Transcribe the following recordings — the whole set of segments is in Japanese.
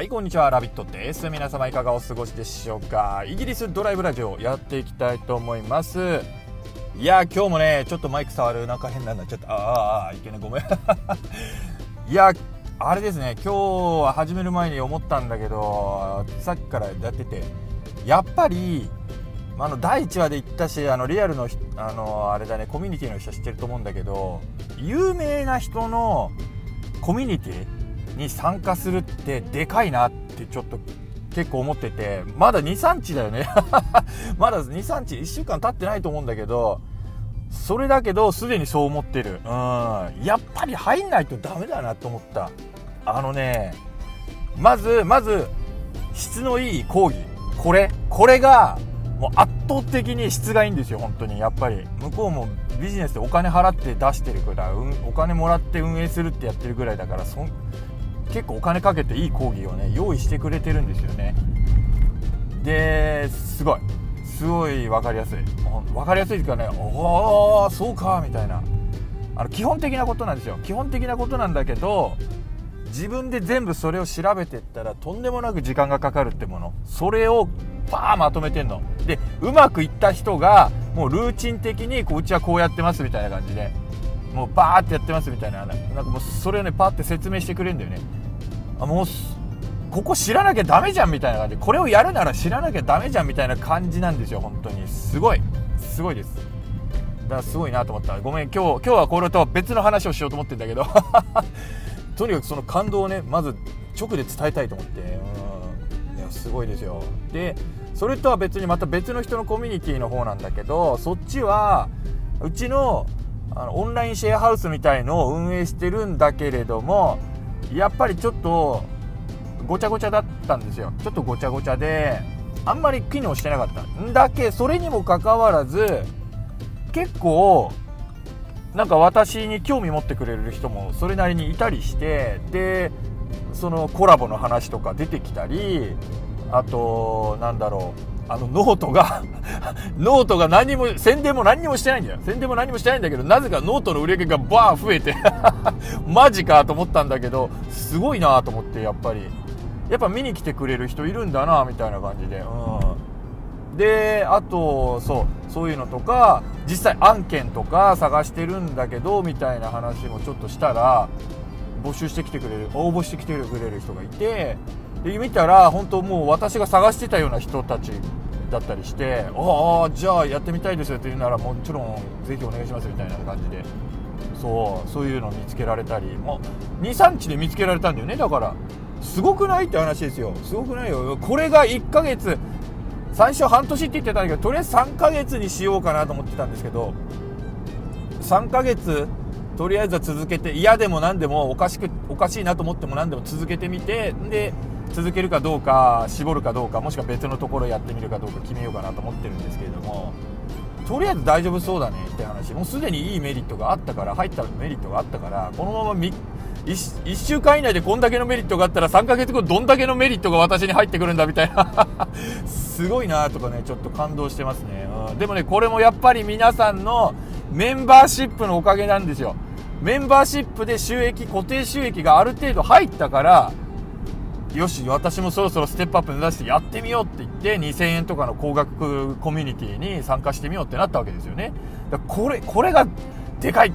はいこんにちは。ラビットです。皆様いかがお過ごしでしょうか。イギリスドライブラジオやっていきたいと思います。いや今日もねちょっとマイク触るなんか変なんなっちゃったああいけないごめん。いやあれですね。今日は始める前に思ったんだけどさっきからやってて。やっぱりあの第1話で言ったしあのリアルのあのあれだねコミュニティの人は知ってると思うんだけど有名な人のコミュニティに参加するってでかいなってちょっと結構思っててまだ23日だよね。まだ23日1週間経ってないと思うんだけどそれだけどすでにそう思ってる。うん。やっぱり入んないとダメだなと思った。あのねまずまず質のいい講義。これこれがもう圧倒的に質がいいんですよ本当に。やっぱり。向こうもビジネスでお金払って出してるぐらい、お金もらって運営するってやってるぐらいだからそん結構お金かけていい講義をね用意してくれてるんですよね。ですごい。すごい分かりやすい。分かりやすいですかねおおそうかみたいな。あの基本的なことなんですよ。基本的なことなんだけど自分で全部それを調べてったらとんでもなく時間がかかるってもの。それをパーまとめてんの。でうまくいった人がもうルーチン的にこううちはこうやってますみたいな感じでもうバーってやってますみたいななんかもうそれをねパーって説明してくれるんだよね。あもうここ知らなきゃダメじゃんみたいな感じ。これをやるなら知らなきゃダメじゃんみたいな感じなんですよ本当に。すごい。すごいです。だからすごいなと思った。ごめん今日今日はこれとは別の話をしようと思ってんだけど。とにかくその感動をねまず直で伝えたいと思って。うん。いやすごいですよ。でそれとは別にまた別の人のコミュニティの方なんだけどそっちはうちのあのオンラインシェアハウスみたいのを運営してるんだけれどもやっぱりちょっとごちゃごちゃだったんですよ。ちょっとごちゃごちゃであんまり機能してなかった。んだけそれにもかかわらず結構なんか私に興味持ってくれる人もそれなりにいたりしてでそのコラボの話とか出てきたりあとなんだろう。あのノートが ノートが何も宣伝も何もしてないんだよ。宣伝も何もしてないんだけどなぜかノートの売り上げがバーン増えて マジかと思ったんだけどすごいなと思ってやっぱり。やっぱ見に来てくれる人いるんだなみたいな感じで。うん。であとそうそういうのとか実際案件とか探してるんだけどみたいな話もちょっとしたら募集してきてくれる応募してきてくれる人がいてで見たら本当もう私が探してたような人たちだったりして「ああじゃあやってみたいですよ」って言うならもちろんぜひお願いしますみたいな感じで。そうそういうの見つけられたり。もう23日で見つけられたんだよね。だからすごくないって話ですよ。すごくないよ。これが1ヶ月最初半年って言ってたんだけどとりあえず3ヶ月にしようかなと思ってたんですけど3ヶ月とりあえずは続けて嫌でも何でもおかしくおかしいなと思っても何でも続けてみてで続けるかどうか絞るかどうかもしくは別のところやってみるかどうか決めようかなと思ってるんですけれどもとりあえず大丈夫そうだねって話。もうすでにいいメリットがあったから入ったメリットがあったからこのまま 1, 1週間以内でこんだけのメリットがあったら3ヶ月後どんだけのメリットが私に入ってくるんだみたいな。すごいなとかねちょっと感動してますね、うん、でもねこれもやっぱり皆さんのメンバーシップのおかげなんですよ。メンバーシップで収益固定収益がある程度入ったからよし私もそろそろステップアップ目指してやってみようって言って2000円とかの高額コミュニティに参加してみようってなったわけですよね。だこれこれがでかい。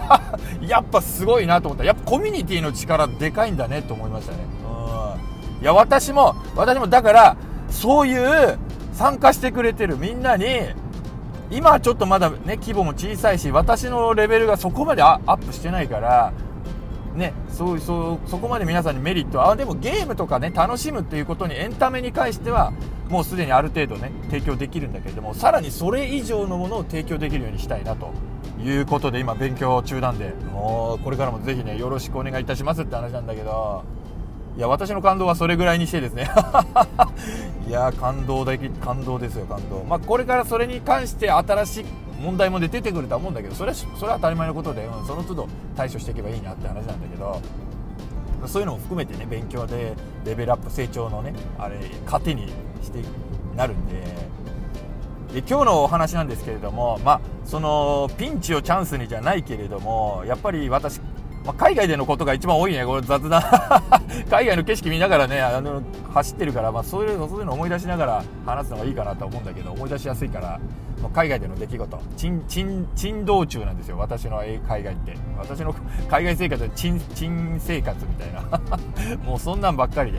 やっぱすごいなと思った。やっぱコミュニティの力でかいんだねと思いましたね。うん。いや私も私もだからそういう参加してくれてるみんなに今はちょっとまだね規模も小さいし私のレベルがそこまでアップしてないからね、そうそうそこまで皆さんにメリットあでもゲームとかね楽しむっていうことにエンタメに関してはもうすでにある程度ね提供できるんだけれどもさらにそれ以上のものを提供できるようにしたいなということで今勉強中なんでもうこれからもぜひねよろしくお願いいたしますって話なんだけどいや私の感動はそれぐらいにしてですね。いや感動的感動ですよ感動。まあこれからそれに関して新し問題も出てくるとは思うんだけどそれはそれは当たり前のことで、うん、その都度対処していけばいいなって話なんだけどそういうのも含めてね勉強でレベルアップ成長のねあれ糧にしてなるんで。で今日のお話なんですけれどもまあそのピンチをチャンスにじゃないけれどもやっぱり私まあ、海外でのことが一番多いね。これ雑談。海外の景色見ながらねあの走ってるから、まあ、そういうのそういうの思い出しながら話すのがいいかなと思うんだけど思い出しやすいからま海外での出来事。珍珍珍道中なんですよ。私の海外って。私の海外生活は珍珍生活みたいな。もうそんなんばっかりで。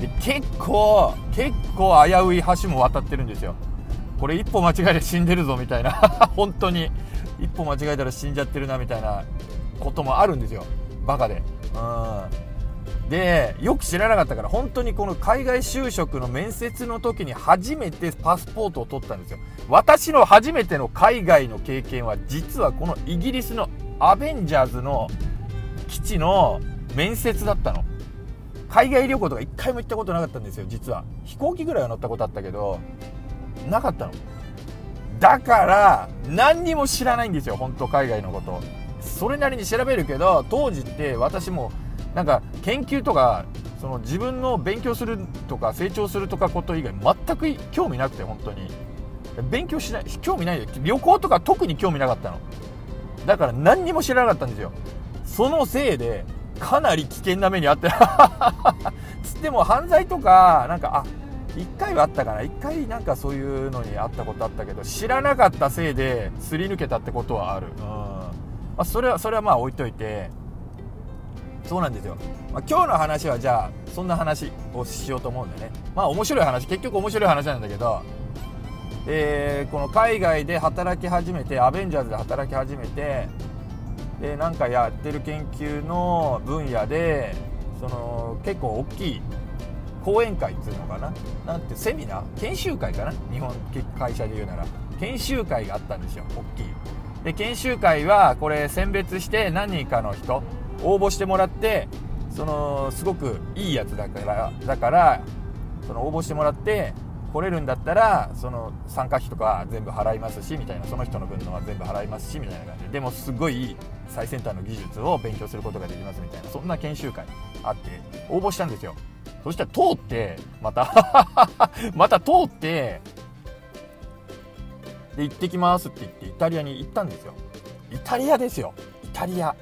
で結構結構危うい橋も渡ってるんですよ。これ一歩間違えて死んでるぞみたいな。本当に。一歩間違えたら死んじゃってるなみたいな。こともあるんですよ。バカで。うん。でよく知らなかったから本当にこの海外就職の面接の時に初めてパスポートを取ったんですよ。私の初めての海外の経験は実はこのイギリスのアベンジャーズの基地の面接だったの。海外旅行とか一回も行ったことなかったんですよ実は。飛行機ぐらいは乗ったことあったけどなかったの。だから何にも知らないんですよ本当海外のこと。それなりに調べるけど当時って私もなんか研究とかその自分の勉強するとか成長するとかこと以外全く興味なくて本当に。勉強しない興味ないよ旅行とか特に興味なかったの。だから何にも知らなかったんですよ。そのせいでかなり危険な目に遭って つっても犯罪とかなんかあ1回はあったかな。1回なんかそういうのにあったことあったけど知らなかったせいですり抜けたってことはある、うんまあ、それはそれはまあ置いといて。そうなんですよ、まあ、今日の話はじゃあそんな話をしようと思うんでね。まあ面白い話結局面白い話なんだけど。えー、この海外で働き始めてアベンジャーズで働き始めてでなんかやってる研究の分野でその結構大きい講演会っていうのかな。なんてセミナー？研修会かな？日本会社で言うなら。研修会があったんですよ大きい。で研修会はこれ選別して何人かの人応募してもらってそのすごくいいやつだからだからその応募してもらって来れるんだったらその参加費とか全部払いますしみたいなその人の分のは全部払いますしみたいな感じで。でもすごい最先端の技術を勉強することができますみたいなそんな研修会あって応募したんですよ。そしたら通ってまた また通ってで行ってきますって言ってイタリアに行ったんですよ。イタリアですよ。イタリア。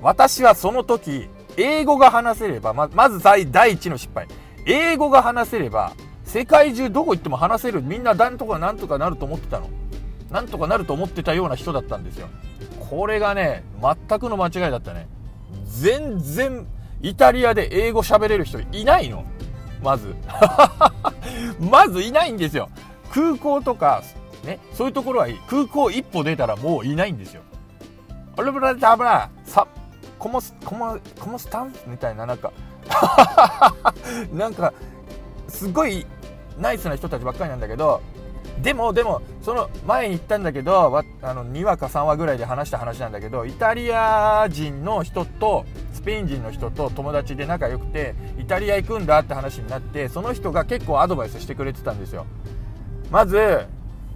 私はその時英語が話せればままず第一の失敗。英語が話せれば世界中どこ行っても話せる。みんななんとかなんとかなると思ってたの。なんとかなると思ってたような人だったんですよ。これがね全くの間違いだったね。全然イタリアで英語喋れる人いないの。まず。まずいないんですよ。空港とかね。そういうところは空港一歩出たらもういないんですよ。あれブラダブラさコモスコモコモスタンみたいななんか。なんかすごいナイスな人たちばっかりなんだけどでもでもその前に言ったんだけどあの2話か3話ぐらいで話した話なんだけどイタリア人の人とスペイン人の人と友達で仲良くてイタリア行くんだって話になってその人が結構アドバイスしてくれてたんですよ。まず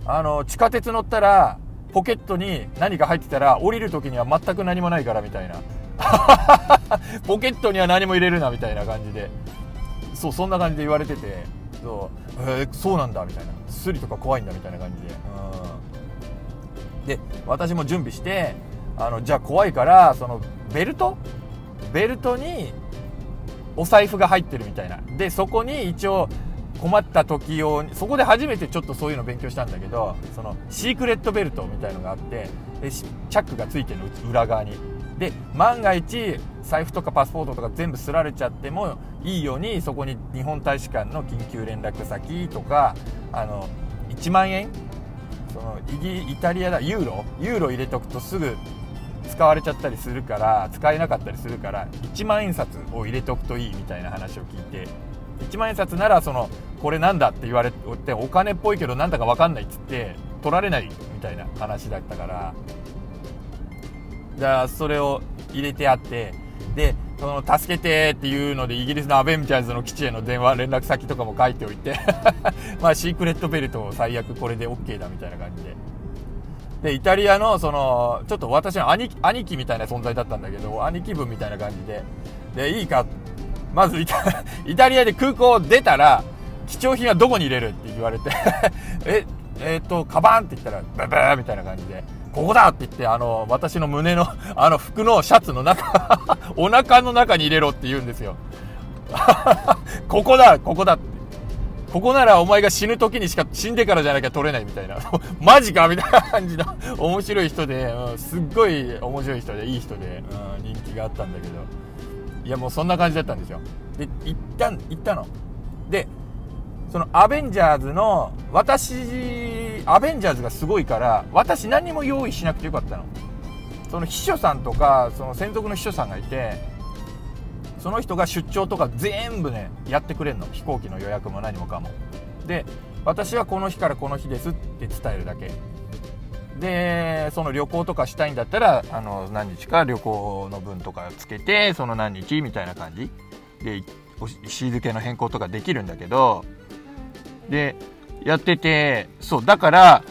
あの地下鉄乗ったらポケットに何か入ってたら降りる時には全く何もないからみたいな。ポケットには何も入れるなみたいな感じで。そうそんな感じで言われてて。そう、えー、そうなんだみたいな。スリとか怖いんだみたいな感じで、うん、で私も準備してあのじゃあ怖いからそのベルト？ベルトにお財布が入ってるみたいな。でそこに一応困った時用にそこで初めてちょっとそういうの勉強したんだけどそのシークレットベルトみたいのがあってでチャックがついてるの裏側に。で万が一財布とかパスポートとか全部すられちゃってもいいようにそこに日本大使館の緊急連絡先とかあの1万円？そのイギイタリアだユーロ？ユーロ入れておくとすぐ使われちゃったりするから使えなかったりするから1万円札を入れておくといいみたいな話を聞いて1万円札ならそのこれなんだって言われてお金っぽいけどなんだか分かんないっつって取られないみたいな話だったから。じゃあそれを入れてあってでその助けてっていうのでイギリスのアベンジャーズの基地への電話連絡先とかも書いておいて。まあシークレットベルトを最悪これで OK だみたいな感じで。でイタリアのそのちょっと私の兄兄貴みたいな存在だったんだけど兄貴分みたいな感じで。でいいかまずイタ イタリアで空港を出たら貴重品はどこに入れるって言われて ええー、っとカバンって言ったらブブーみたいな感じでここだって言って、あの、私の胸の、あの服のシャツの中お腹の中に入れろって言うんですよ。ここだここだって。ここならお前が死ぬ時にしか死んでからじゃなきゃ取れないみたいな。マジかみたいな感じの面白い人で、うん、すっごい面白い人で、いい人で、うん、人気があったんだけど。いやもうそんな感じだったんですよ。で、行った行ったの。で、そのアベンジャーズの、私、アベンジャーズがすごいから、私何も用意しなくてよかったの。その秘書さんとか、その専属の秘書さんがいて、その人が出張とか全部ねやってくれるの飛行機の予約も何もかもで私はこの日からこの日ですって伝えるだけでその旅行とかしたいんだったらあの何日か旅行の分とかつけてその何日みたいな感じで日付の変更とかできるんだけどでやっててそうだから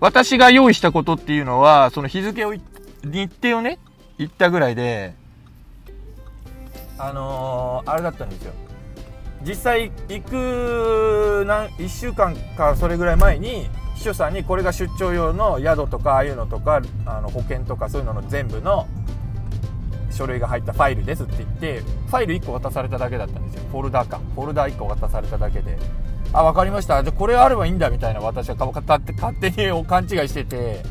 私が用意したことっていうのはその日付を日程をね言ったぐらいであのー、あれだったんですよ。実際行く何1週間かそれぐらい前に秘書さんにこれが出張用の宿とかああいうのとかあの保険とかそういうのの全部の書類が入ったファイルですって言ってファイル1個渡されただけだったんですよ。フォルダーか。フォルダー1個渡されただけで。あ分かりました。じゃこれあればいいんだみたいな。私は勝手に勘違いしてて。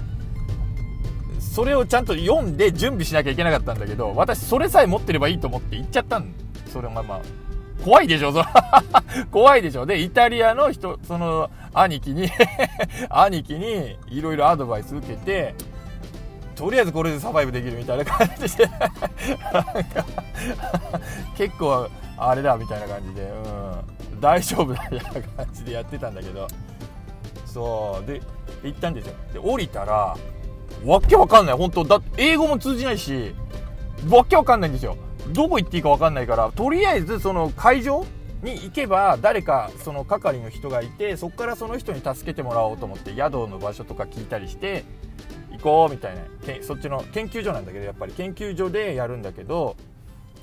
それをちゃんと読んで準備しなきゃいけなかったんだけど、私それさえ持ってればいいと思って行っちゃったん。それがまあ、怖いでしょ、そ 怖いでしょ。で、イタリアの人、その、兄貴に 兄貴にいろいろアドバイス受けて、とりあえずこれでサバイブできるみたいな感じで結構あれだみたいな感じで、うん、大丈夫だみたいな感じでやってたんだけど、そう、で、行ったんですよ。で、降りたら、わけわかんない、本当だ英語も通じないし、わけわかんないんですよ。どこ行っていいかわかんないから、とりあえずその会場に行けば誰かその係の人がいてそこからその人に助けてもらおうと思って宿の場所とか聞いたりして行こうみたいな。そっちの研究所なんだけどやっぱり。研究所でやるんだけど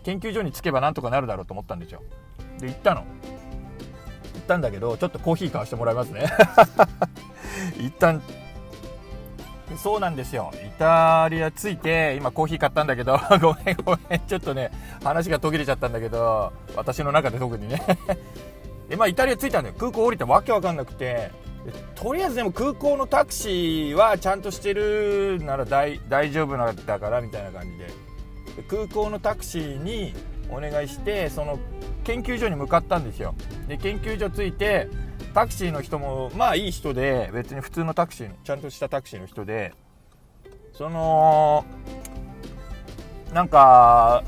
研究所に着けばなんとかなるだろうと思ったんですよ。で行ったの。行ったんだけどちょっとコーヒー買わしてもらいますね。一旦そうなんですよ。イタリア着いて、今コーヒー買ったんだけど、ごめんごめん、ちょっとね、話が途切れちゃったんだけど、私の中で特にね。で、まあイタリア着いたんだよ。空港降りてわけわかんなくて、とりあえずでも空港のタクシーはちゃんとしてるなら大丈夫なんだからみたいな感じでで空港のタクシーにお願いしてその研究所に向かったんですよで研究所着いてタクシーの人もまあいい人で別に普通のタクシーのちゃんとしたタクシーの人でそのなんか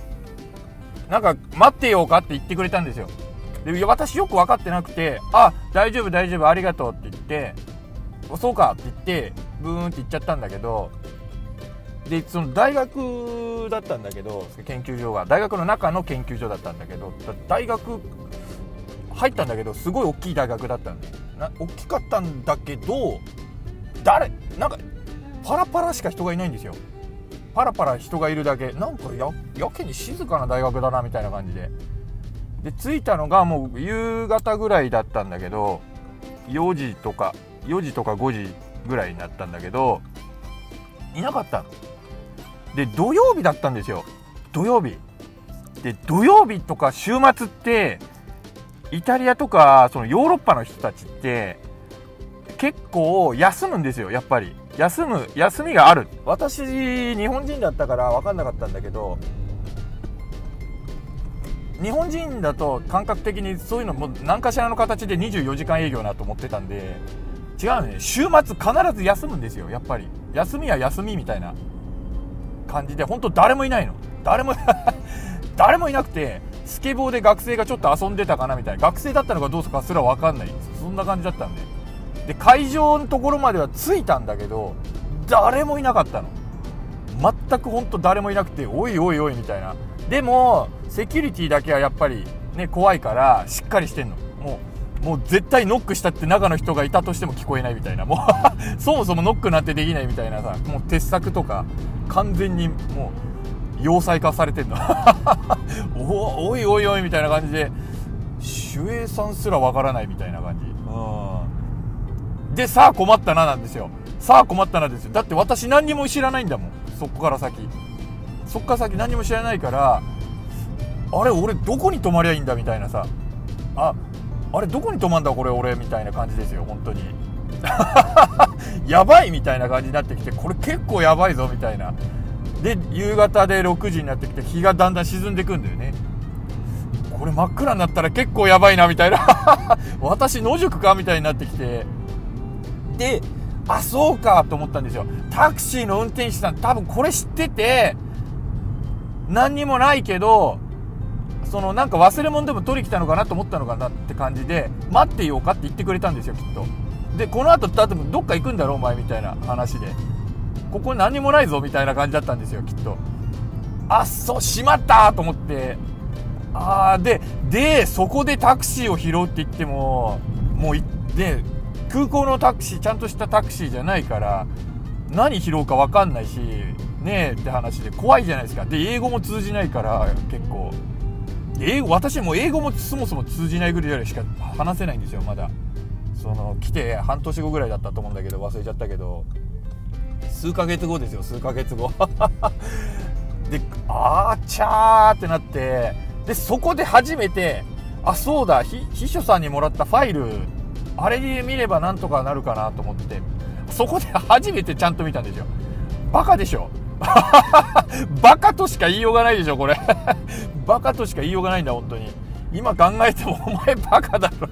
なんか待ってようかって言ってくれたんですよ。で私よく分かってなくて「あ大丈夫大丈夫ありがとう」って言って「そうか」って言ってブーンって言っちゃったんだけどでその大学だったんだけど研究所が。大学の中の研究所だったんだけど大学入ったんだけどすごい大きい大学だったんでな大きかったんだけど誰？なんかパラパラしか人がいないんですよ。パラパラ人がいるだけ。なんかややけに静かな大学だなみたいな感じで。で着いたのがもう夕方ぐらいだったんだけど4時とか4時とか5時ぐらいになったんだけどいなかったの。で土曜日だったんですよ。土曜日。で土曜日とか週末ってイタリアとかそのヨーロッパの人たちって結構休むんですよやっぱり。休む休みがある。私日本人だったから分かんなかったんだけど日本人だと感覚的にそういうのも何かしらの形で24時間営業なと思ってたんで違うね週末必ず休むんですよやっぱり。休みは休みみたいな感じで本当誰もいないの。誰も 誰もいなくてスケボーで学生がちょっと遊んでたかなみたいな。学生だったのかどうかすら分かんない。そんな感じだったんで。で会場のところまでは着いたんだけど誰もいなかったの。全く本当誰もいなくておいおいおいみたいな。でもセキュリティだけはやっぱりね怖いからしっかりしてんの。もうもう絶対ノックしたって中の人がいたとしても聞こえないみたいな。もう そもそもノックなんてできないみたいなさもう鉄柵とか完全にもう要塞化されてんの おおいおいおいみたいな感じで。守衛さんすらわからないみたいな感じ、でさあ困ったななんですよ。さあ困ったなですよ。だって私何にも知らないんだもん。そこから先。そっから先何も知らないからあれ俺どこに泊まりゃいいんだみたいなさ。ああれどこに泊まんだこれ俺みたいな感じですよ本当に。やばいみたいな感じになってきてこれ結構やばいぞみたいな。で夕方で6時になってきて日がだんだん沈んでくんだよね。これ真っ暗になったら結構やばいなみたいな。私野宿かみたいになってきて。であそうかと思ったんですよ。タクシーの運転手さん多分これ知ってて何にもないけどそのなんか忘れ物でも取り来たのかなと思ったのかなって感じで待ってようかって言ってくれたんですよきっと。でこの後多分どっか行くんだろお前みたいな話で。ここ何もないぞみたいな感じだったんですよきっと。あっそうしまったと思って。ああででそこでタクシーを拾うって言ってももうで空港のタクシーちゃんとしたタクシーじゃないから何拾うか分かんないしねえって話で怖いじゃないですか。で英語も通じないから結構。英語私も英語もそもそも通じないぐらいしか話せないんですよまだ。その来て半年後ぐらいだったと思うんだけど忘れちゃったけど。数ヶ月後ですよ数ヶ月後。であーちゃーってなってでそこで初めてあそうだ秘書さんにもらったファイルあれに見ればなんとかなるかなと思ってそこで初めてちゃんと見たんですよ。バカでしょ。バカとしか言いようがないでしょこれ。バカとしか言いようがないんだ本当に。今考えてもお前バカだろ。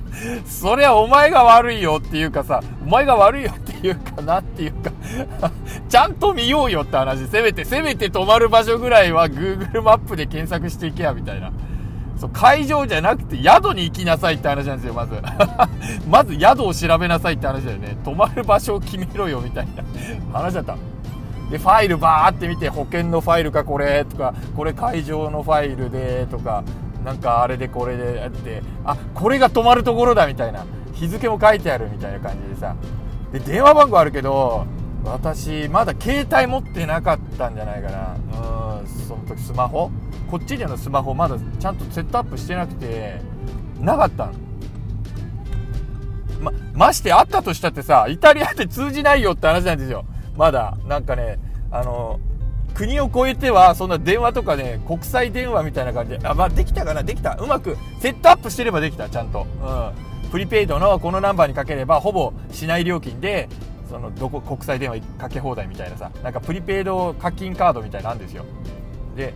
そりゃお前が悪いよっていうかさお前が悪いよっていうかなっていうか ちゃんと見ようよって話。せめてせめて泊まる場所ぐらいは Google マップで検索していけやみたいな。そう会場じゃなくて宿に行きなさいって話なんですよまず。まず宿を調べなさいって話だよね。泊まる場所を決めろよみたいな。話だった。でファイルバーって見て保険のファイルかこれとかこれ会場のファイルでとかなんかあれでこれでやってあこれが泊まるところだみたいな日付も書いてあるみたいな感じでさで電話番号あるけど私まだ携帯持ってなかったんじゃないかな。うんその時スマホ？こっちでのスマホまだちゃんとセットアップしてなくてなかったの。まましてあったとしたってさイタリアって通じないよって話なんですよ。まだなんかねあの国を越えてはそんな電話とかね国際電話みたいな感じであまあできたかなできた。うまくセットアップしてればできたちゃんと。うん。プリペイドのこのナンバーにかければほぼしない料金でそのどこ国際電話かけ放題みたいなさ。なんかプリペイド課金カードみたいなんですよ。で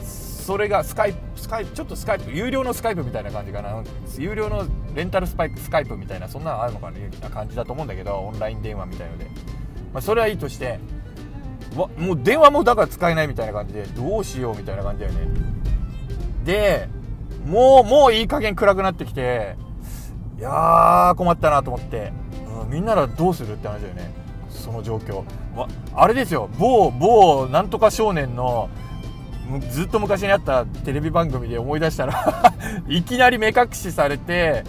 それがスカイプスカイプちょっとスカイプ有料のスカイプみたいな感じかな。有料のレンタルスパイクスカイプみたいなそんなのあるのかな感じだと思うんだけどオンライン電話みたいので、まあ、それはいいとしてもう電話もだから使えないみたいな感じでどうしようみたいな感じだよね。でもうもういい加減暗くなってきていやー困ったなと思って、うん、みんならどうするって話だよね。その状況、ま、あれですよ。某某なんとか少年のずっと昔にあったテレビ番組で思い出したら いきなり目隠しされて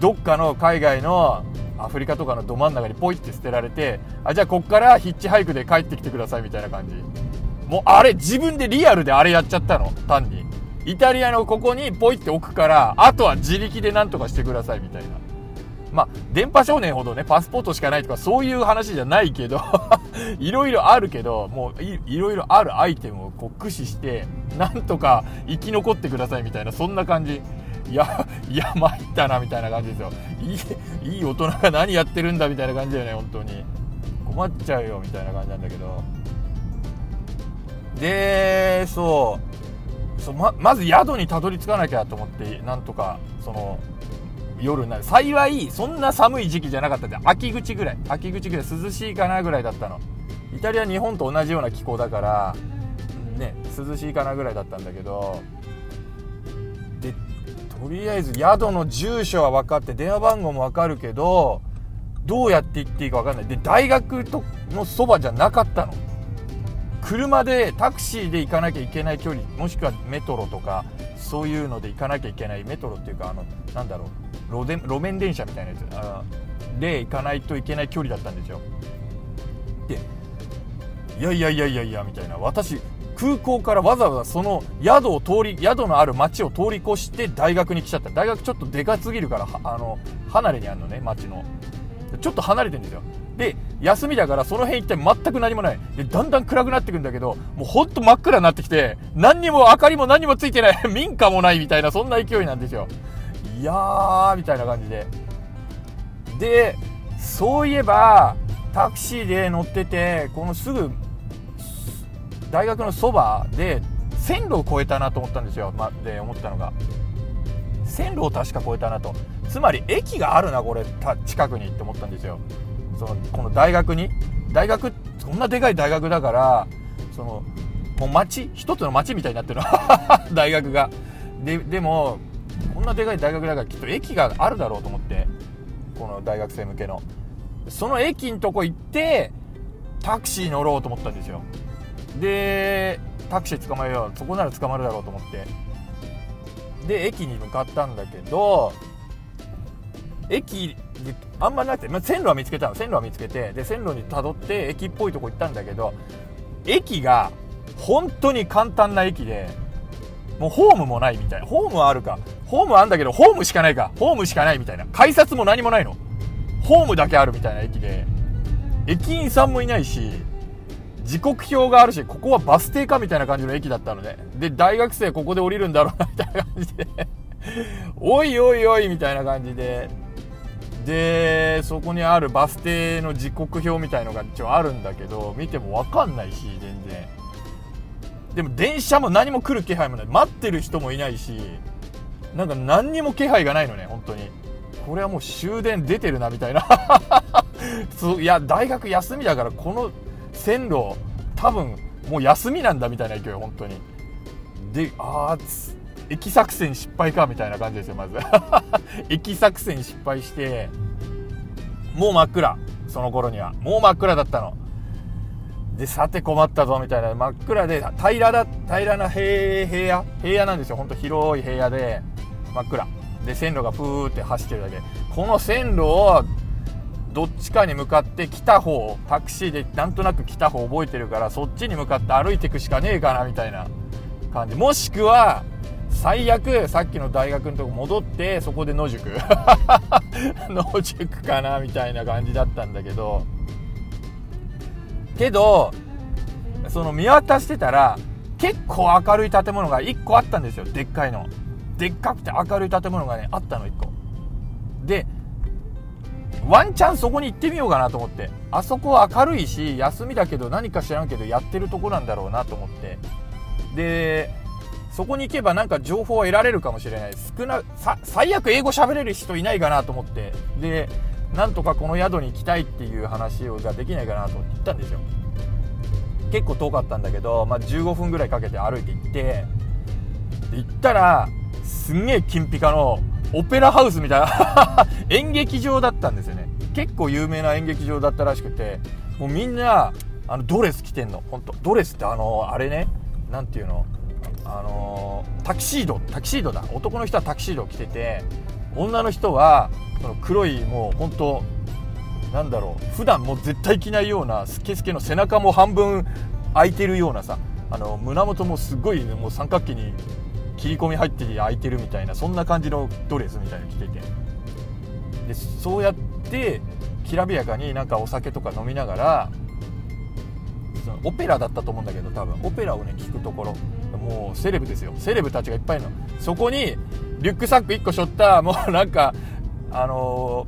どっかの海外のアフリカとかのど真ん中にポイって捨てられてあじゃあこっからヒッチハイクで帰ってきてくださいみたいな感じ。もうあれ自分でリアルであれやっちゃったの？単に。イタリアのここにポイって置くからあとは自力で何とかしてくださいみたいな。まあ電波少年ほどねパスポートしかないとかそういう話じゃないけど いろいろあるけどもういろいろあるアイテムをこう駆使してなんとか生き残ってくださいみたいなそんな感じ。いや、いや、参ったな、みたいな感じですよ。いい、いい大人が何やってるんだ、みたいな感じだよね、本当に。困っちゃうよ、みたいな感じなんだけど。で、そうそうままず宿にたどり着かなきゃと思ってなんとかその夜になる幸いそんな寒い時期じゃなかったんで秋口ぐらい秋口ぐらい涼しいかなぐらいだったのイタリア日本と同じような気候だからね涼しいかなぐらいだったんだけどとりあえず宿の住所は分かって電話番号も分かるけどどうやって行っていいか分かんない。で大学とのそばじゃなかったの。車でタクシーで行かなきゃいけない距離もしくはメトロとかそういうので行かなきゃいけないメトロっていうかあのなんだろう。路路面電車みたいなやつ。あで行かないといけない距離だったんですよ。でいやいやいやいやいやみたいな。私空港からわざわざその宿を通り宿のある町を通り越して大学に来ちゃった。大学ちょっとでかすぎるからあの離れにあるのね町の。ちょっと離れてるんですよ。で休みだからその辺行って全く何もない。でだんだん暗くなってくんだけどもうほんと真っ暗になってきて何にも明かりも何もついてない。民家もないみたいなそんな勢いなんですよ。いやーみたいな感じで。でそういえばタクシーで乗っててこのすぐ大学のそばで線路を越えたなと思ったんですよ、ま、で思ったのが。線路を確か越えたなと。つまり駅があるなこれ。近くに。って思ったんですよ。そのこの大学に。大学こんなでかい大学だからそのもう町一つの町みたいになってるの。大学が。ででもこんなでかい大学だからきっと駅があるだろうと思って。この大学生向けの。その駅のとこ行ってタクシー乗ろうと思ったんですよ。でタクシー捕まえようそこなら捕まるだろうと思って。で駅に向かったんだけど駅であんまなくて、まあ、線路は見つけたの。線路は見つけてで線路にたどって駅っぽいとこ行ったんだけど駅が本当に簡単な駅でもうホームもないみたい。なホームはあるか。ホームはあるんだけどホームしかないか。ホームしかないみたいな。改札も何もないの。ホームだけあるみたいな駅で。駅員さんもいないし時刻表があるしここはバス停かみたいな感じの駅だったのでで大学生ここで降りるんだろうなみたいな感じで。おいおいおいみたいな感じで。でそこにあるバス停の時刻表みたいのが一応あるんだけど見ても分かんないし全然。でも電車も何も来る気配もない。待ってる人もいないしなんか何にも気配がないのね本当に。これはもう終電出てるなみたいな。そういや大学休みだからこの線路多分もう休みなんだみたいな勢い本当に。でああ駅作戦失敗かみたいな感じですよまず。駅作戦失敗してもう真っ暗その頃には。もう真っ暗だったの。でさて困ったぞみたいな。真っ暗で平らだ平らな平平野？平野なんですよほんと広い平野で。真っ暗。で線路がプーって走ってるだけ。この線路をどっちかに向かって来た方タクシーでなんとなく来た方覚えてるからそっちに向かって歩いていくしかねえかなみたいな感じ。もしくは最悪さっきの大学のとこ戻ってそこで野宿。野宿かなみたいな感じだったんだけど。けどその見渡してたら結構明るい建物が1個あったんですよ。でっかいの。でっかくて明るい建物がねあったの1個。でワンチャンそこに行ってみようかなと思って。あそこは明るいし休みだけど何か知らんけどやってるとこなんだろうなと思って。でそこに行けばなんか情報を得られるかもしれない。少な最悪英語喋れる人いないかなと思って。でなんとかこの宿に行きたいっていう話をができないかなと思って行ったんですよ。結構遠かったんだけど、まあ、15分ぐらいかけて歩いて行って。行ったらすんげえ金ピカのオペラハウスみたいな。演劇場だったんですよね。結構有名な演劇場だったらしくて。もうみんなあのドレス着てんの。本当。ドレスってあのあれね。何ていうの。あのタキシード。タキシードだ。男の人はタキシードを着てて女の人はその黒いもう本当なんだろう。普段もう絶対着ないようなスケスケの背中も半分開いてるようなさ。あの胸元もすごい、ね、もう三角形に切り込み入ってて開いてるみたいなそんな感じのドレスみたいなの着てて。でそうやってきらびやかになんかお酒とか飲みながらそのオペラだったと思うんだけど多分オペラをね聞くところ。もうセレブですよ。セレブたちがいっぱいいるの。そこにリュックサック1個背負ったもうなんかあの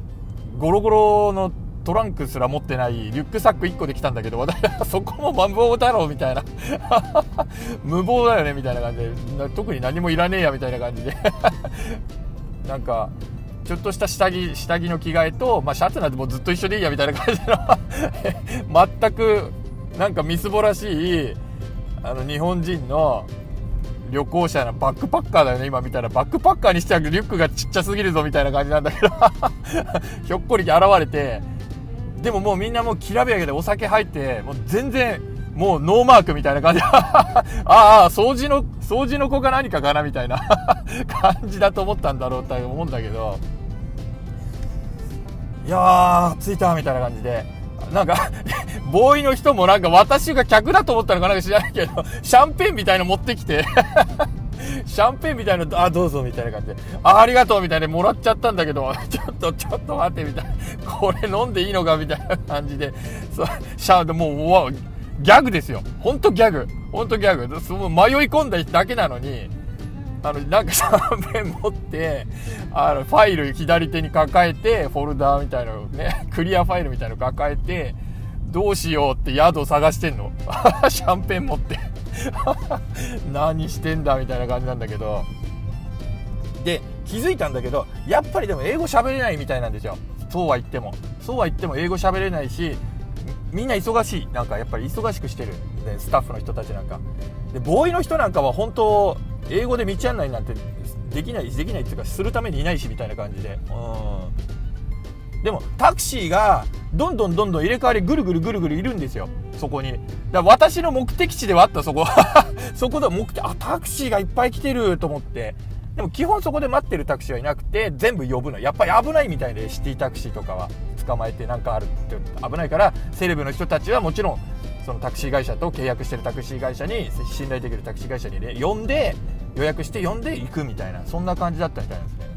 ー、ゴロゴロのトランクすら持ってないリュックサック1個で来たんだけど私 そこも無謀だろうみたいな。無謀だよねみたいな感じで。特に何もいらねえやみたいな感じで。なんかちょっとした下着下着の着替えと、まあ、シャツなんてもうずっと一緒でいいやみたいな感じの。全くなんかみすぼらしいあの日本人の旅行者のバックパッカーだよね今見たら。バックパッカーにしてはリュックがちっちゃすぎるぞみたいな感じなんだけど。ひょっこり現れてでももうみんなもうきらびやけでお酒入ってもう全然もうノーマークみたいな感じ。ああ掃除の掃除の子か何かかなみたいな 感じだと思ったんだろうと思うんだけど。いやー着いたみたいな感じで。なんか ボーイの人もなんか私が客だと思ったのかなんか知らないけど、シャンペンみたいの持ってきて。シャンペーンみたいなあどうぞみたいな感じで。あありがとうみたいなもらっちゃったんだけど ちょっとちょっと待ってみたいな。これ飲んでいいのかみたいな感じで。シャンでもうギャグですよ。ほんとギャグ。ほんとギャグ。その迷い込んだだけなのに。あのなんか シャンペン持ってあのファイル左手に抱えてフォルダーみたいなのねクリアファイルみたいなの抱えてどうしようって宿探してんの？シャンペン持って。何してんだみたいな感じなんだけど。で気づいたんだけどやっぱりでも英語喋れないみたいなんですよ。そうは言っても。そうは言っても英語喋れないしみんな忙しい。なんかやっぱり忙しくしてる。でスタッフの人たちなんか。でボーイの人なんかは本当英語で道案内なんてできないできないっていうかするためにいないしみたいな感じで。うん。でもタクシーがどんどんどんどん入れ替わりぐるぐるぐるぐるいるんですよ。そこに。だ私の目的地ではあったそこ。そこで目的あタクシーがいっぱい来てると思って。でも基本そこで待ってるタクシーはいなくて全部呼ぶの。やっぱり危ないみたいでシティタクシーとかは捕まえてなんかあるって危ないからセレブの人たちはもちろんそのタクシー会社と契約してるタクシー会社に信頼できるタクシー会社に、ね、呼んで予約して呼んで行くみたいなそんな感じだったみたいなんですね。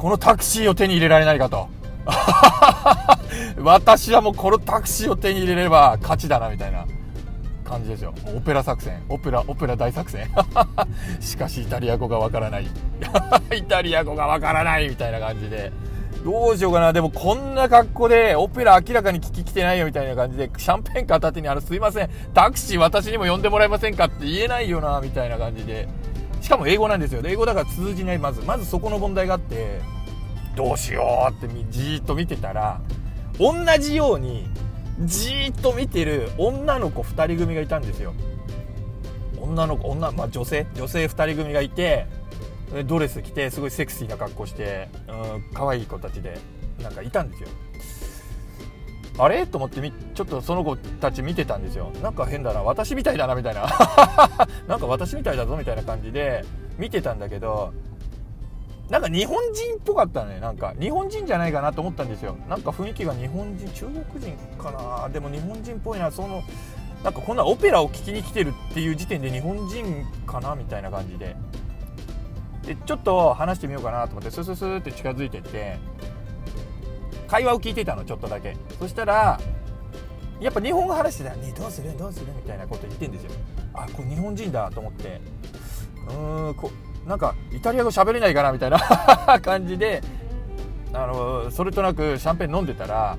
このタクシーを手に入れられないかと。私はもうこのタクシーを手に入れれば勝ちだなみたいな感じですよ。オペラ作戦。オペラオペラ大作戦。しかしイタリア語がわからない。イタリア語がわからないみたいな感じで。どうしようかな。でもこんな格好でオペラ明らかに聞き来てないよみたいな感じでシャンペーン片手にあのすいません。タクシー私にも呼んでもらえませんかって言えないよなみたいな感じで。かも英語なんですよ。英語だから通じないまず。まずそこの問題があってどうしようってじーっと見てたら同じようにじーっと見てる女の子2人組がいたんですよ。女の子女、まあ、女性？女性2人組がいてドレス着てすごいセクシーな格好してうん可愛い子たちでなんかいたんですよ。あれ？と思ってちょっとその子たち見てたんですよ。なんか変だな私みたいだなみたいな。なんか私みたいだぞみたいな感じで見てたんだけどなんか日本人っぽかったねなんか。日本人じゃないかなと思ったんですよ。なんか雰囲気が日本人中国人かな？でも日本人っぽいな。そのなんかこんなオペラを聴きに来てるっていう時点で日本人かなみたいな感じで。でちょっと話してみようかなと思ってスススって近づいてって会話を聞いてたのちょっとだけ。そしたらやっぱ日本語話してたら「ねどうする？どうする?」みたいなこと言ってんですよ。あこれ日本人だと思って。うーんこなんかイタリア語喋れないかなみたいな 感じで。あのそれとなくシャンペーン飲んでたら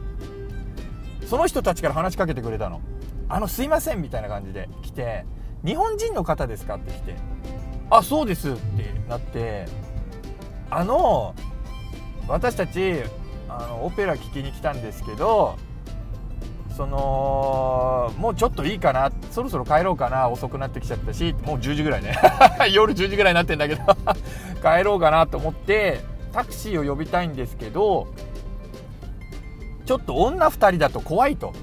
その人たちから話しかけてくれたの「あのすいません」みたいな感じで来て「日本人の方ですか?」って来て「あそうです」ってなって。あの私たちあのオペラ聴きに来たんですけどそのもうちょっといいかなそろそろ帰ろうかな遅くなってきちゃったしもう10時ぐらいね。夜10時ぐらいになってんだけど 帰ろうかなと思ってタクシーを呼びたいんですけどちょっと女2人だと怖いと。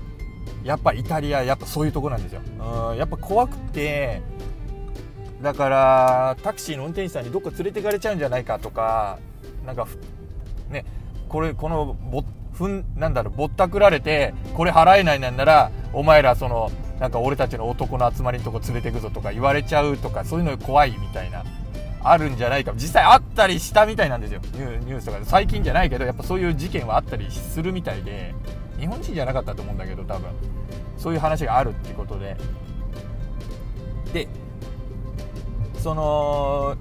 やっぱイタリアやっぱそういうとこなんですよ。うんやっぱ怖くてだからタクシーの運転手さんにどっか連れてかれちゃうんじゃないかとかなんかねこれこのぼふんなんだろうぼったくられてこれ払えないなんならお前らそのなんか俺たちの男の集まりのとこ連れてくぞとか言われちゃうとかそういうの怖いみたいなあるんじゃないか。実際あったりしたみたいなんですよ。ニュニュースとかで。最近じゃないけどやっぱそういう事件はあったりするみたいで日本人じゃなかったと思うんだけど多分。そういう話があるってことで。でその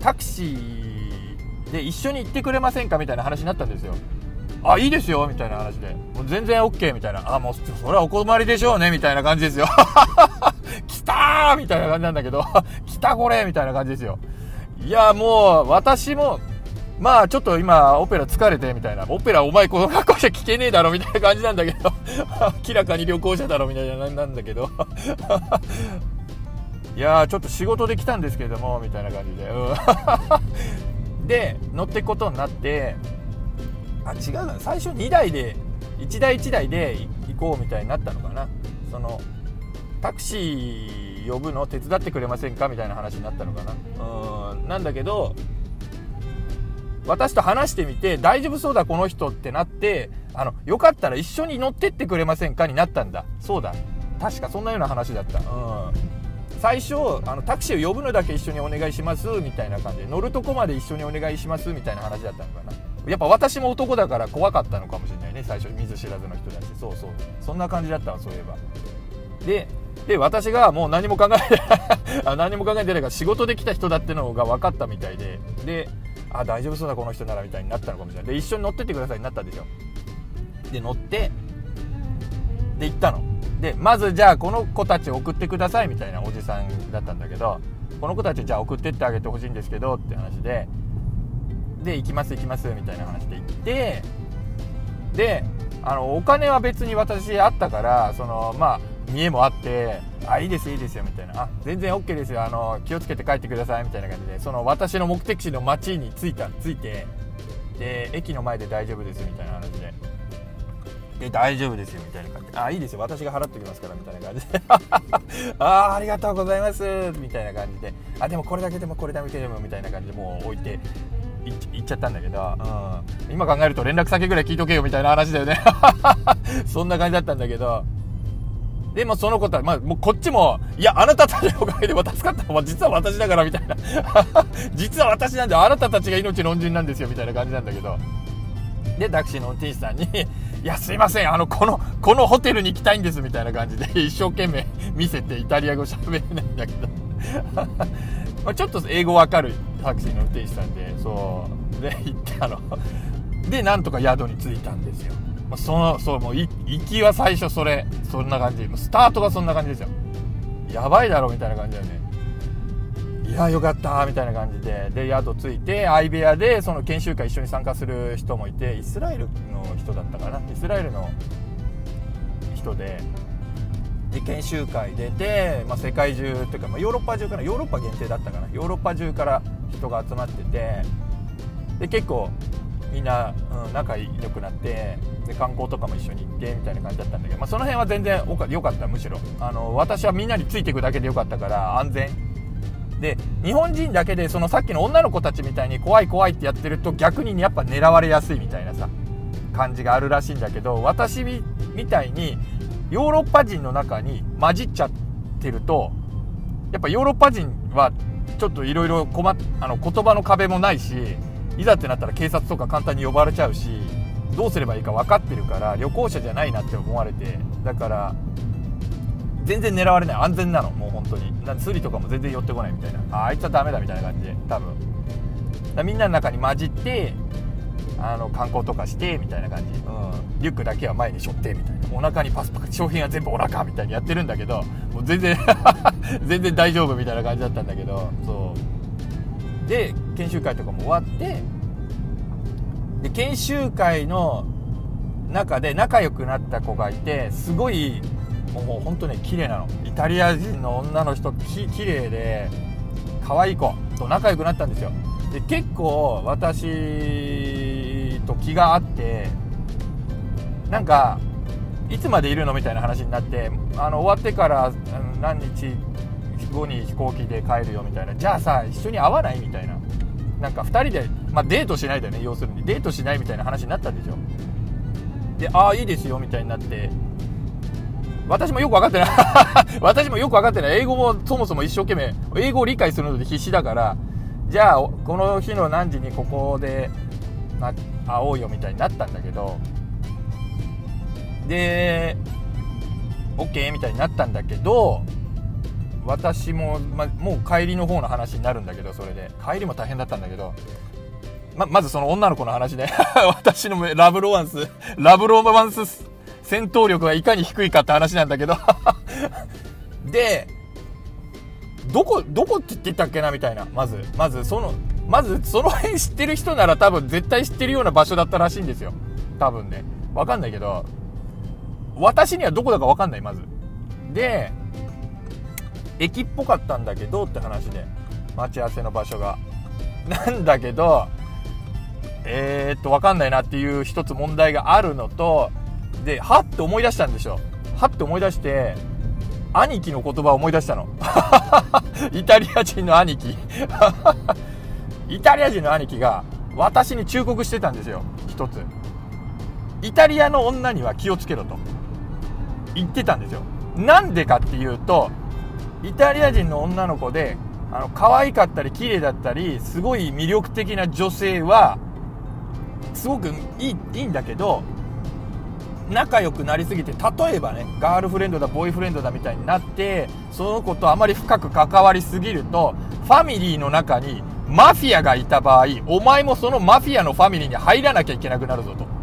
タクシーで一緒に行ってくれませんかみたいな話になったんですよあ、いいですよみたいな話で。もう全然 OK みたいな。あ、もう、それはお困りでしょうねみたいな感じですよ。来たーみたいな感じなんだけど、来たこれみたいな感じですよ。いや、もう、私も、まあ、ちょっと今、オペラ疲れて、みたいな。オペラお前この格好じゃ聞けねえだろ、みたいな感じなんだけど。明らかに旅行者だろ、みたいな、なんだけど。いやちょっと仕事で来たんですけれども、みたいな感じで。うん、で、乗っていくことになって、あ違うな。最初2台で1台1台で行こうみたいになったのかな。そのタクシー呼ぶの手伝ってくれませんかみたいな話になったのかな。うんなんだけど私と話してみて大丈夫そうだこの人ってなってあのよかったら一緒に乗ってってくれませんかになったんだ。そうだ。確かそんなような話だった。うん。最初あのタクシーを呼ぶのだけ一緒にお願いしますみたいな感じで乗るとこまで一緒にお願いしますみたいな話だったのかな。やっぱ私も男だから怖かったのかもしれないね最初見ず知らずの人だしそうそう。そんな感じだったわそういえば。でで私がもう何も考えて 何も考えてないから仕事で来た人だってのが分かったみたいで。であ大丈夫そうだこの人ならみたいになったのかもしれない。で一緒に乗ってってくださいになったでしょで乗ってで行ったの。でまずじゃあこの子たち送ってくださいみたいなおじさんだったんだけどこの子たちじゃあ送ってってあげてほしいんですけどって話でで行きます行きますみたいな話で行ってであのお金は別に私あったからそのまあ見栄もあって「あいいですいいですよ」みたいな「あ全然 OK ですよあの気をつけて帰ってください」みたいな感じでその私の目的地の町に着いた着いてで駅の前で大丈夫ですみたいな話で大丈夫ですよみたいな感じ「あいいですよ私が払っておきますから」みたいな感じ。で「ああありがとうございます」みたいな感じで「あでもこれだけでもこれだけでも」みたいな感じでもう置いて行っちゃったんだけど、うん、今考えると連絡先ぐらい聞いとけよみたいな話だよね。そんな感じだったんだけど。でもそのことは、まあ、もうこっちも、いや、あなたたちのおかげでも助かったのは実は私だからみたいな。実は私なんで、あなたたちが命の恩人なんですよみたいな感じなんだけど。で、タクシーの運転手さんに、いや、すいません、あの、この、このホテルに行きたいんですみたいな感じで、一生懸命見せてイタリア語喋れないんだけど。まあちょっと英語わかるタクシーの運転手さんで、そう。で、行ったの。で、なんとか宿に着いたんですよ。まあ、そのそうもう行きは最初それそんな感じスタートがそんな感じですよやばいだろみたいな感じだよねいやよかったみたいな感じで。で宿着いて相部屋でその研修会一緒に参加する人もいてイスラエルの人だったかな。イスラエルの人で。で研修会出て、まあ、世界中っていうか、まあ、ヨーロッパ中からヨーロッパ限定だったかな。ヨーロッパ中から人が集まってて。で結構みんな、うん、仲良くなってで観光とかも一緒に行ってみたいな感じだったんだけど、まあ、その辺は全然良かったむしろ。あの私はみんなについていくだけでよかったから安全。で日本人だけでそのさっきの女の子たちみたいに怖い怖いってやってると逆にやっぱ狙われやすいみたいなさ感じがあるらしいんだけど私みたいにヨーロッパ人の中に混じっちゃってるとやっぱヨーロッパ人はちょっといろいろ言葉の壁もないしいざってなったら警察とか簡単に呼ばれちゃうしどうすればいいか分かってるから旅行者じゃないなって思われてだから全然狙われない。安全なの。もう本当に。なんスリとかも全然寄ってこないみたいな。ああいつはダメだみたいな感じで。多分。みんなの中に混じってあの観光とかしてみたいな感じ、うん、リュックだけは前に背負ってみたいな。お腹にパスパス商品は全部お腹みたいにやってるんだけどもう全然 全然大丈夫みたいな感じだったんだけど。そう。で研修会とかも終わってで研修会の中で仲良くなった子がいてすごいもう本当ね綺麗なの。イタリア人の女の人き綺麗で可愛い子と仲良くなったんですよ。で結構私と気があってなんかいつまでいるのみたいな話になってあの終わってから何日後に飛行機で帰るよみたいな。じゃあさ一緒に会わないみたいな。なんか2人で、まあ、デートしないだよね要するに。デートしないみたいな話になったんでしょでああいいですよみたいになって。私もよく分かってない。私もよく分かってない。英語もそもそも一生懸命英語を理解するので必死だからじゃあこの日の何時にここで、会おうよみたいになったんだけどで OK みたいになったんだけど私も、ま、もう帰りの方の話になるんだけどそれで。帰りも大変だったんだけどままずその女の子の話で 私のラブロマンスラブロマンス戦闘力がいかに低いかって話なんだけど。でどこどこって言ってたっけなみたいな。まずまずそのまずその辺知ってる人なら多分絶対知ってるような場所だったらしいんですよ。多分ね。わかんないけど。私にはどこだかわかんないまず。で駅っぽかったんだけどって話で。待ち合わせの場所が。なんだけどえー、っと分かんないなっていう一つ問題があるのとではって思い出したんでしょ。はって思い出して兄貴の言葉を思い出したの。イタリア人の兄貴。イタリア人の兄貴が私に忠告してたんですよ。一つ。イタリアの女には気をつけろと。言ってたんですよ。なんでかっていうとイタリア人の女の子であの可愛かったり綺麗だったりすごい魅力的な女性はすごくいいいいんだけど仲良くなりすぎて例えばねガールフレンドだボーイフレンドだみたいになってその子とあまり深く関わりすぎるとファミリーの中にマフィアがいた場合お前もそのマフィアのファミリーに入らなきゃいけなくなるぞと。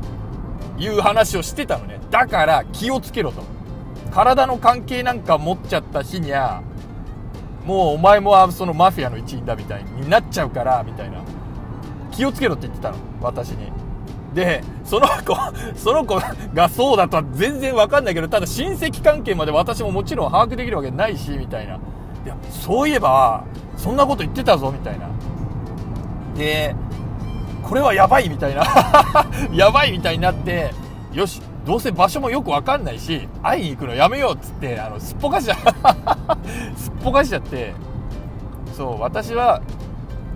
いう話をしてたのね。だから気をつけろと。体の関係なんか持っちゃった日にはもうお前もそのマフィアの一員だみたいになっちゃうからみたいな。気をつけろって言ってたの私に。でその子その子がそうだとは全然わかんないけどただ親戚関係まで私ももちろん把握できるわけないしみたいな。いやそういえばそんなこと言ってたぞみたいな。でこれはやばいみたいな。やばいみたいになってよしどうせ場所もよくわかんないし会いに行くのやめようっつってあのすっぽかしちゃ すっぽかしちゃって。そう私は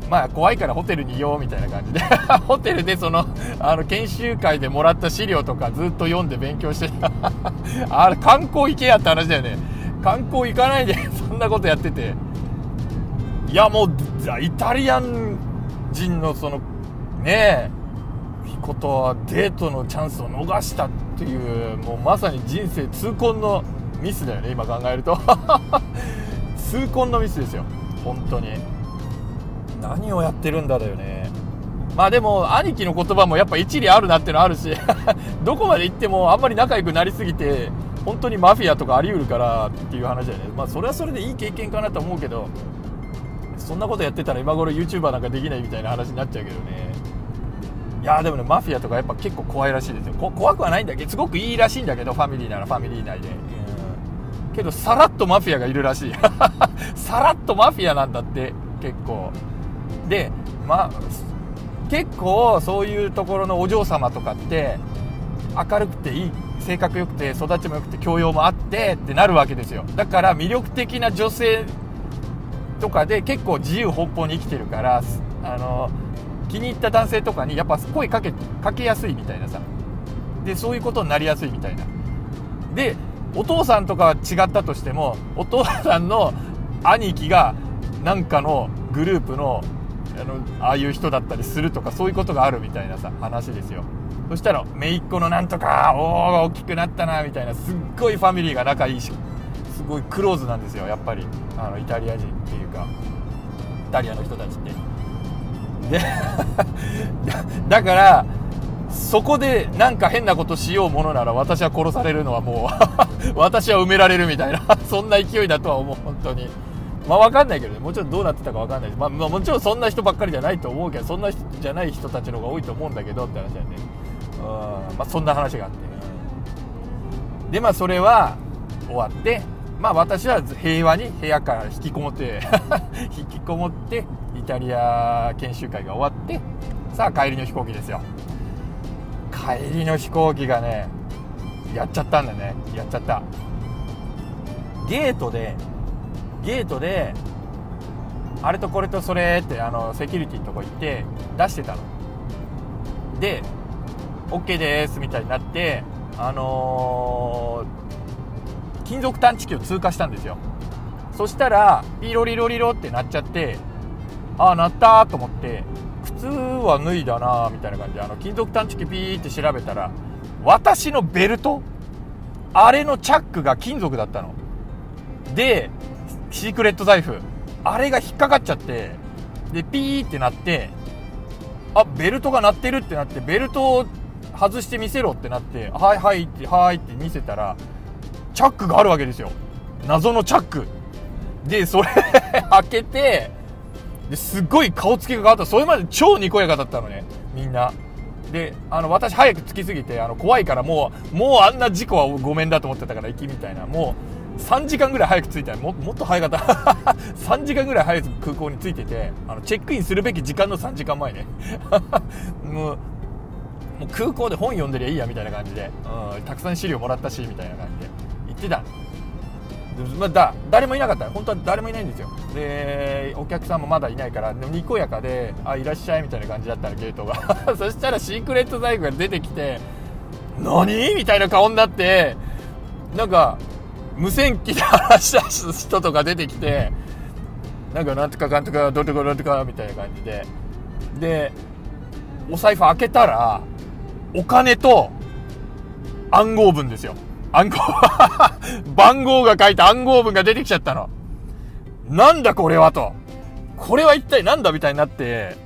まあ怖いからホテルにいようみたいな感じで。ホテルでそのあの研修会でもらった資料とかずっと読んで勉強してた。あれ観光行けやって話だよね。観光行かないで そんなことやってて。いやもうイタリアン人のそのねえことはデートのチャンスを逃したっていうもうまさに人生痛恨のミスだよね今考えると。痛恨のミスですよ。本当に。何をやってるんだだよね。まあでも兄貴の言葉もやっぱ一理あるなってのあるし どこまで行ってもあんまり仲良くなりすぎて本当にマフィアとかあり得るからっていう話だよね。まあそれはそれでいい経験かなと思うけどそんなことやってたら今頃 YouTuber なんかできないみたいな話になっちゃうけどね。いやでもねマフィアとかやっぱ結構怖いらしいですよ。怖くはないんだけどすごくいいらしいんだけどファミリーならファミリー内で、うん、けどさらっとマフィアがいるらしい。さらっとマフィアなんだって結構。でまあ結構そういうところのお嬢様とかって明るくていい性格良くて育ちも良くて教養もあってってなるわけですよ。だから魅力的な女性とかで結構自由奔放に生きてるからあの気に入った男性とかにやっぱ声かけかけやすいみたいなさ。でそういうことになりやすいみたいな。でお父さんとかは違ったとしてもお父さんの兄貴がなんかのグループのあのああいう人だったりするとかそういうことがあるみたいなさ話ですよ。そしたら姪っ子のなんとかおお大きくなったなみたいなすっごいファミリーが仲いいしすごいクローズなんですよやっぱり。あのイタリア人っていうかイタリアの人たちって。で だからそこでなんか変なことしようものなら私は殺されるのはもう 私は埋められるみたいなそんな勢いだとは思う本当に。まあ分かんないけどね。もちろんどうなってたか分かんないまあ、まあ、もちろんそんな人ばっかりじゃないと思うけどそんな人じゃない人たちの方が多いと思うんだけどって話だよね。うん。まあそんな話があってでまあそれは終わってまあ私は平和に部屋から引きこもって 引きこもってイタリア研修会が終わってさあ帰りの飛行機ですよ。帰りの飛行機がねやっちゃったんだね。やっちゃった。ゲートでゲートであれとこれとそれってあのセキュリティのとこ行って出してたの。で OK ですみたいになってあのー、金属探知機を通過したんですよ。そしたらピロリロリロってなっちゃってああ鳴ったと思って靴は脱いだなみたいな感じであの金属探知機ピーって調べたら私のベルトあれのチャックが金属だったの。でシークレット財布あれが引っかかっちゃってでピーってなってあベルトが鳴ってるってなってベルトを外して見せろってなってはいはいってはいって見せたらチャックがあるわけですよ。謎のチャック。でそれ 開けてですっごい顔つきが変わった。それまで超にこやかだったのね。みんな。であの私早く着きすぎてあの怖いからもうもうあんな事故はごめんだと思ってたから行きみたいな。もう3時間ぐらい早く着いた。ももっと早かった。3時間ぐらい早く空港に着いててあのチェックインするべき時間の3時間前ね。もうもう空港で本読んでりゃいいやみたいな感じで、うん、たくさん資料もらったしみたいな感じで。行ってた。ま、だ誰もいなかった。本当は誰もいないんですよ。でお客さんもまだいないからでもにこやかで「あいらっしゃい」みたいな感じだったらゲートが。そしたらシークレット財布が出てきて「何?」みたいな顔になってなんか無線機で話し出す人とか出てきてなんかなんとかかんとかどうとかどうとかみたいな感じで。でお財布開けたらお金と暗号文ですよ。暗号 番号が書いた暗号文が出てきちゃったのなんだこれはとこれは一体なんだみたいになって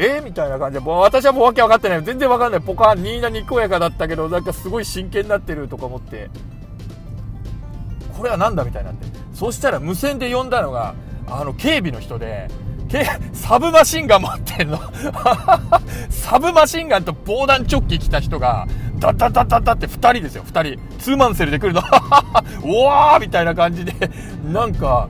えー、みたいな感じで、もう私はもうわけ分かってない。全然分かんない。ポカン、ニーナにこやかだったけど、なんかすごい真剣になってるとか思って、これは何だみたいになって。そしたら無線で呼んだのが、あの、警備の人で、サブマシンガン持ってんの？サブマシンガンと防弾チョッキ着た人が、ダッダッダッダッダって2人ですよ、2人。ツーマンセルで来るの。うわーみたいな感じで、なんか、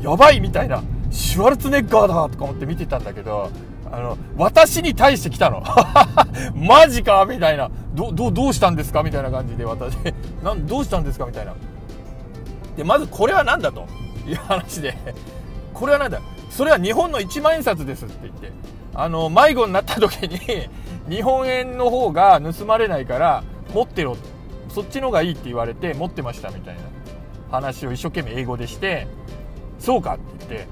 やばいみたいな、シュワルツネッガーだとか思って見てたんだけど、あの、私に対して来たの。マジかみたいな。ど、ど、どうしたんですか？みたいな感じで私、なん、どうしたんですか？みたいな。で、まずこれは何だという話で、これは何だ？それは日本の1万円札ですって言って、あの、迷子になった時に、日本円の方が盗まれないから持ってろ。そっちの方がいいって言われて持ってましたみたいな話を一生懸命英語でして、そうかって言って、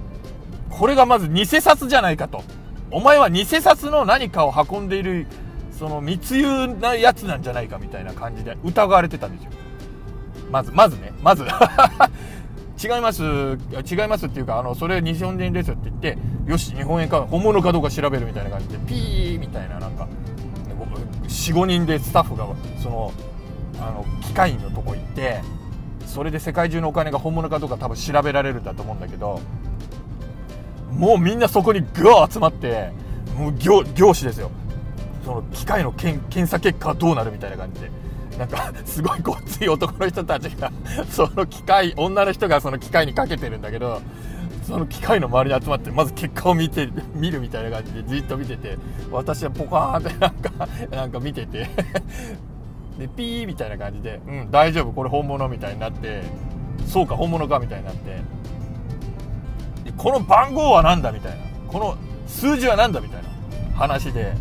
これがまず偽札じゃないかと。お前は偽札の何かを運んでいる、その密輸なやつなんじゃないかみたいな感じで疑われてたんですよ。まず、まずね、まず 違います、違いますっていうか、あの、それ日本人ですって言って、よし、日本円か、本物かどうか調べるみたいな感じで、ピーみたいな、なんか、4、5人でスタッフが、その、あの、機械のとこ行って、それで世界中のお金が本物かどうか多分調べられるんだと思うんだけど、もうみんなそこにグワー集まってもう業業種ですよ。その機械の検査結果はどうなるみたいな感じで。なんかすごいごっつい男の人たちがその機械女の人がその機械にかけてるんだけどその機械の周りに集まってまず結果を見て見るみたいな感じでじっと見てて私はポカーンってなんかなんか見ててでピーみたいな感じで「うん大丈夫これ本物」みたいになって「そうか本物か」みたいになってでこの番号は何だみたいなこの数字は何だみたいな話で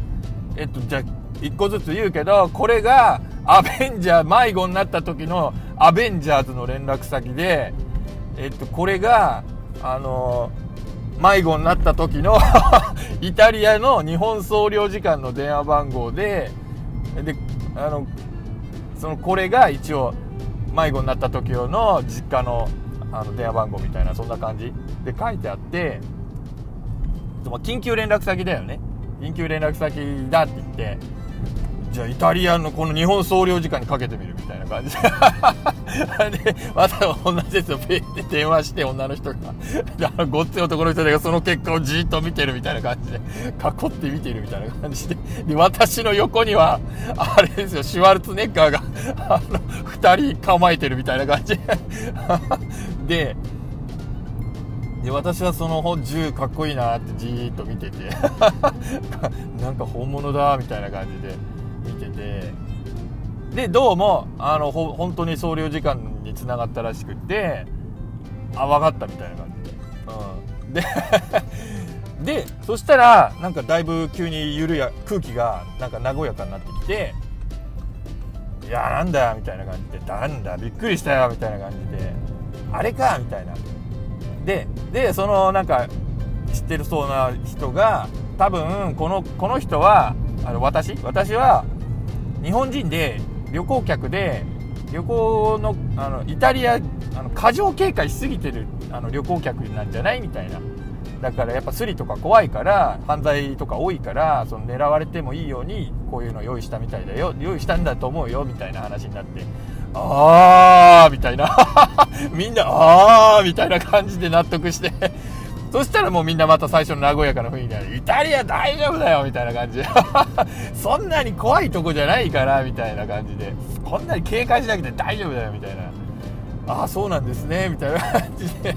えっとじゃあ1個ずつ言うけどこれがアベンジャー迷子になった時のアベンジャーズの連絡先でえっとこれがあの迷子になった時の イタリアの日本総領事館の電話番号でであのそのこれが一応迷子になった時用の実家のあの電話番号みたいなそんな感じで書いてあって緊急連絡先だよね。緊急連絡先だって言ってじゃあイタリアのこの日本総領事館にかけてみるみたいな感じ。でまた同じですよペって電話して女の人が。あのごっつい男の人がその結果をじっと見てるみたいな感じで。囲って見てるみたいな感じで。で私の横にはあれですよシュワルツネッガーがあの2人構えてるみたいな感じ。でで私はその銃かっこいいなってじーっと見てて。なんか本物だみたいな感じで。見てて。でどうもあのほ本当に総領事館につながったらしくてあ分かったみたいな感じ。で、うん、で でそしたらなんかだいぶ急に緩や空気がなんか和やかになってきていやなんだよみたいな感じでなんだびっくりしたよみたいな感じであれかみたいな。ででそのなんか知ってるそうな人が多分このこの人はあの私？私は日本人で旅行客で旅行のあのイタリアあの過剰警戒しすぎてるあの旅行客なんじゃないみたいな。だからやっぱスリとか怖いから犯罪とか多いからその狙われてもいいようにこういうの用意したみたいだよ用意したんだと思うよみたいな話になってあーみたいな。みんなあーみたいな感じで納得して。そしたらもうみんなまた最初の和やかな雰囲気で、イタリア大丈夫だよみたいな感じ そんなに怖いとこじゃないからみたいな感じで、こんなに警戒しなくて大丈夫だよみたいな。ああ、そうなんですね、みたいな感じで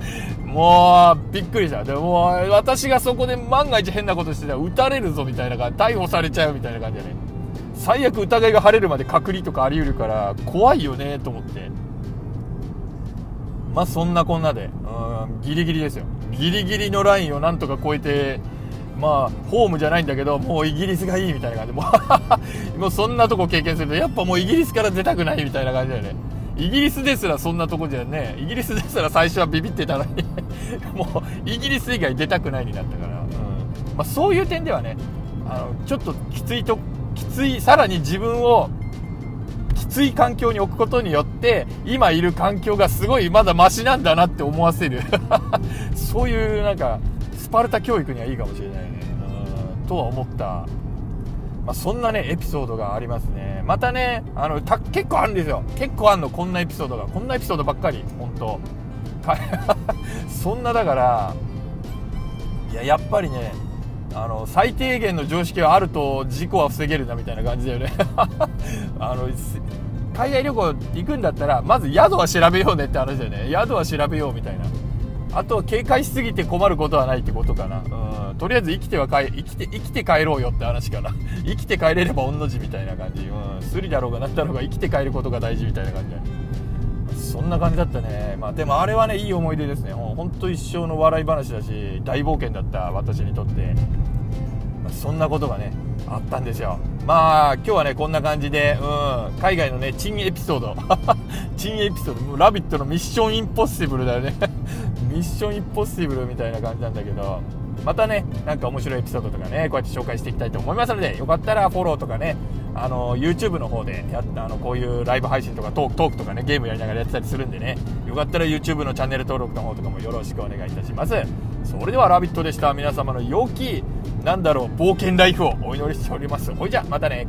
もう、びっくりした。でも、私がそこで万が一変なことしてたら撃たれるぞみたいな感じ、逮捕されちゃうみたいな感じでね。最悪疑いが晴れるまで隔離とかあり得るから、怖いよね、と思って。まあそんなこんなで、うん、ギリギリですよ。ギリギリのラインをなんとか超えて、まあ、ホームじゃないんだけど、もうイギリスがいいみたいな感じ。で、もう もうそんなとこ経験すると、やっぱもうイギリスから出たくないみたいな感じだよね。イギリスですらそんなとこじゃねイギリスですら最初はビビってたのに。もうイギリス以外出たくないになったから、うん。まあ、そういう点ではねあのちょっときついときついさらに自分をきつい環境に置くことによって今いる環境がすごいまだマシなんだなって思わせるそういうなんかスパルタ教育にはいいかもしれないねとは思ったまあ、そんなねエピソードがありますねまたねあのた結構あるんですよ結構あんのこんなエピソードがこんなエピソードばっかり本当そんなだからいややっぱりねあの最低限の常識はあると事故は防げるなみたいな感じだよね。あの海外旅行行くんだったらまず宿は調べようねって話だよね。宿は調べようみたいな。あと警戒しすぎて困ることはないってことかな。うん。とりあえず生きては生きて生きて帰ろうよって話かな。生きて帰れれば御の字みたいな感じ。うん。スリだろうが何だろうが生きて帰ることが大事みたいな感じだね。そんな感じだったね。まあでもあれはねいい思い出ですね。ほんと一生の笑い話だし大冒険だった私にとって、まあ、そんなことがねあったんですよ。まあ今日はねこんな感じで、うん、海外のね珍エピソード。珍エピソード。もうラビット!」のミッションインポッシブルだよね。ミッションインポッシブルみたいな感じなんだけど。またねなんか面白いエピソードとかねこうやって紹介していきたいと思いますのでよかったらフォローとかねあの YouTube の方でやあのこういうライブ配信とかトークトークとかねゲームやりながらやってたりするんでね。よかったら YouTube のチャンネル登録の方とかもよろしくお願いいたします。それでは「ラビット!」でした。皆様の良きなんだろう冒険ライフをお祈りしております。ほいじゃまたね。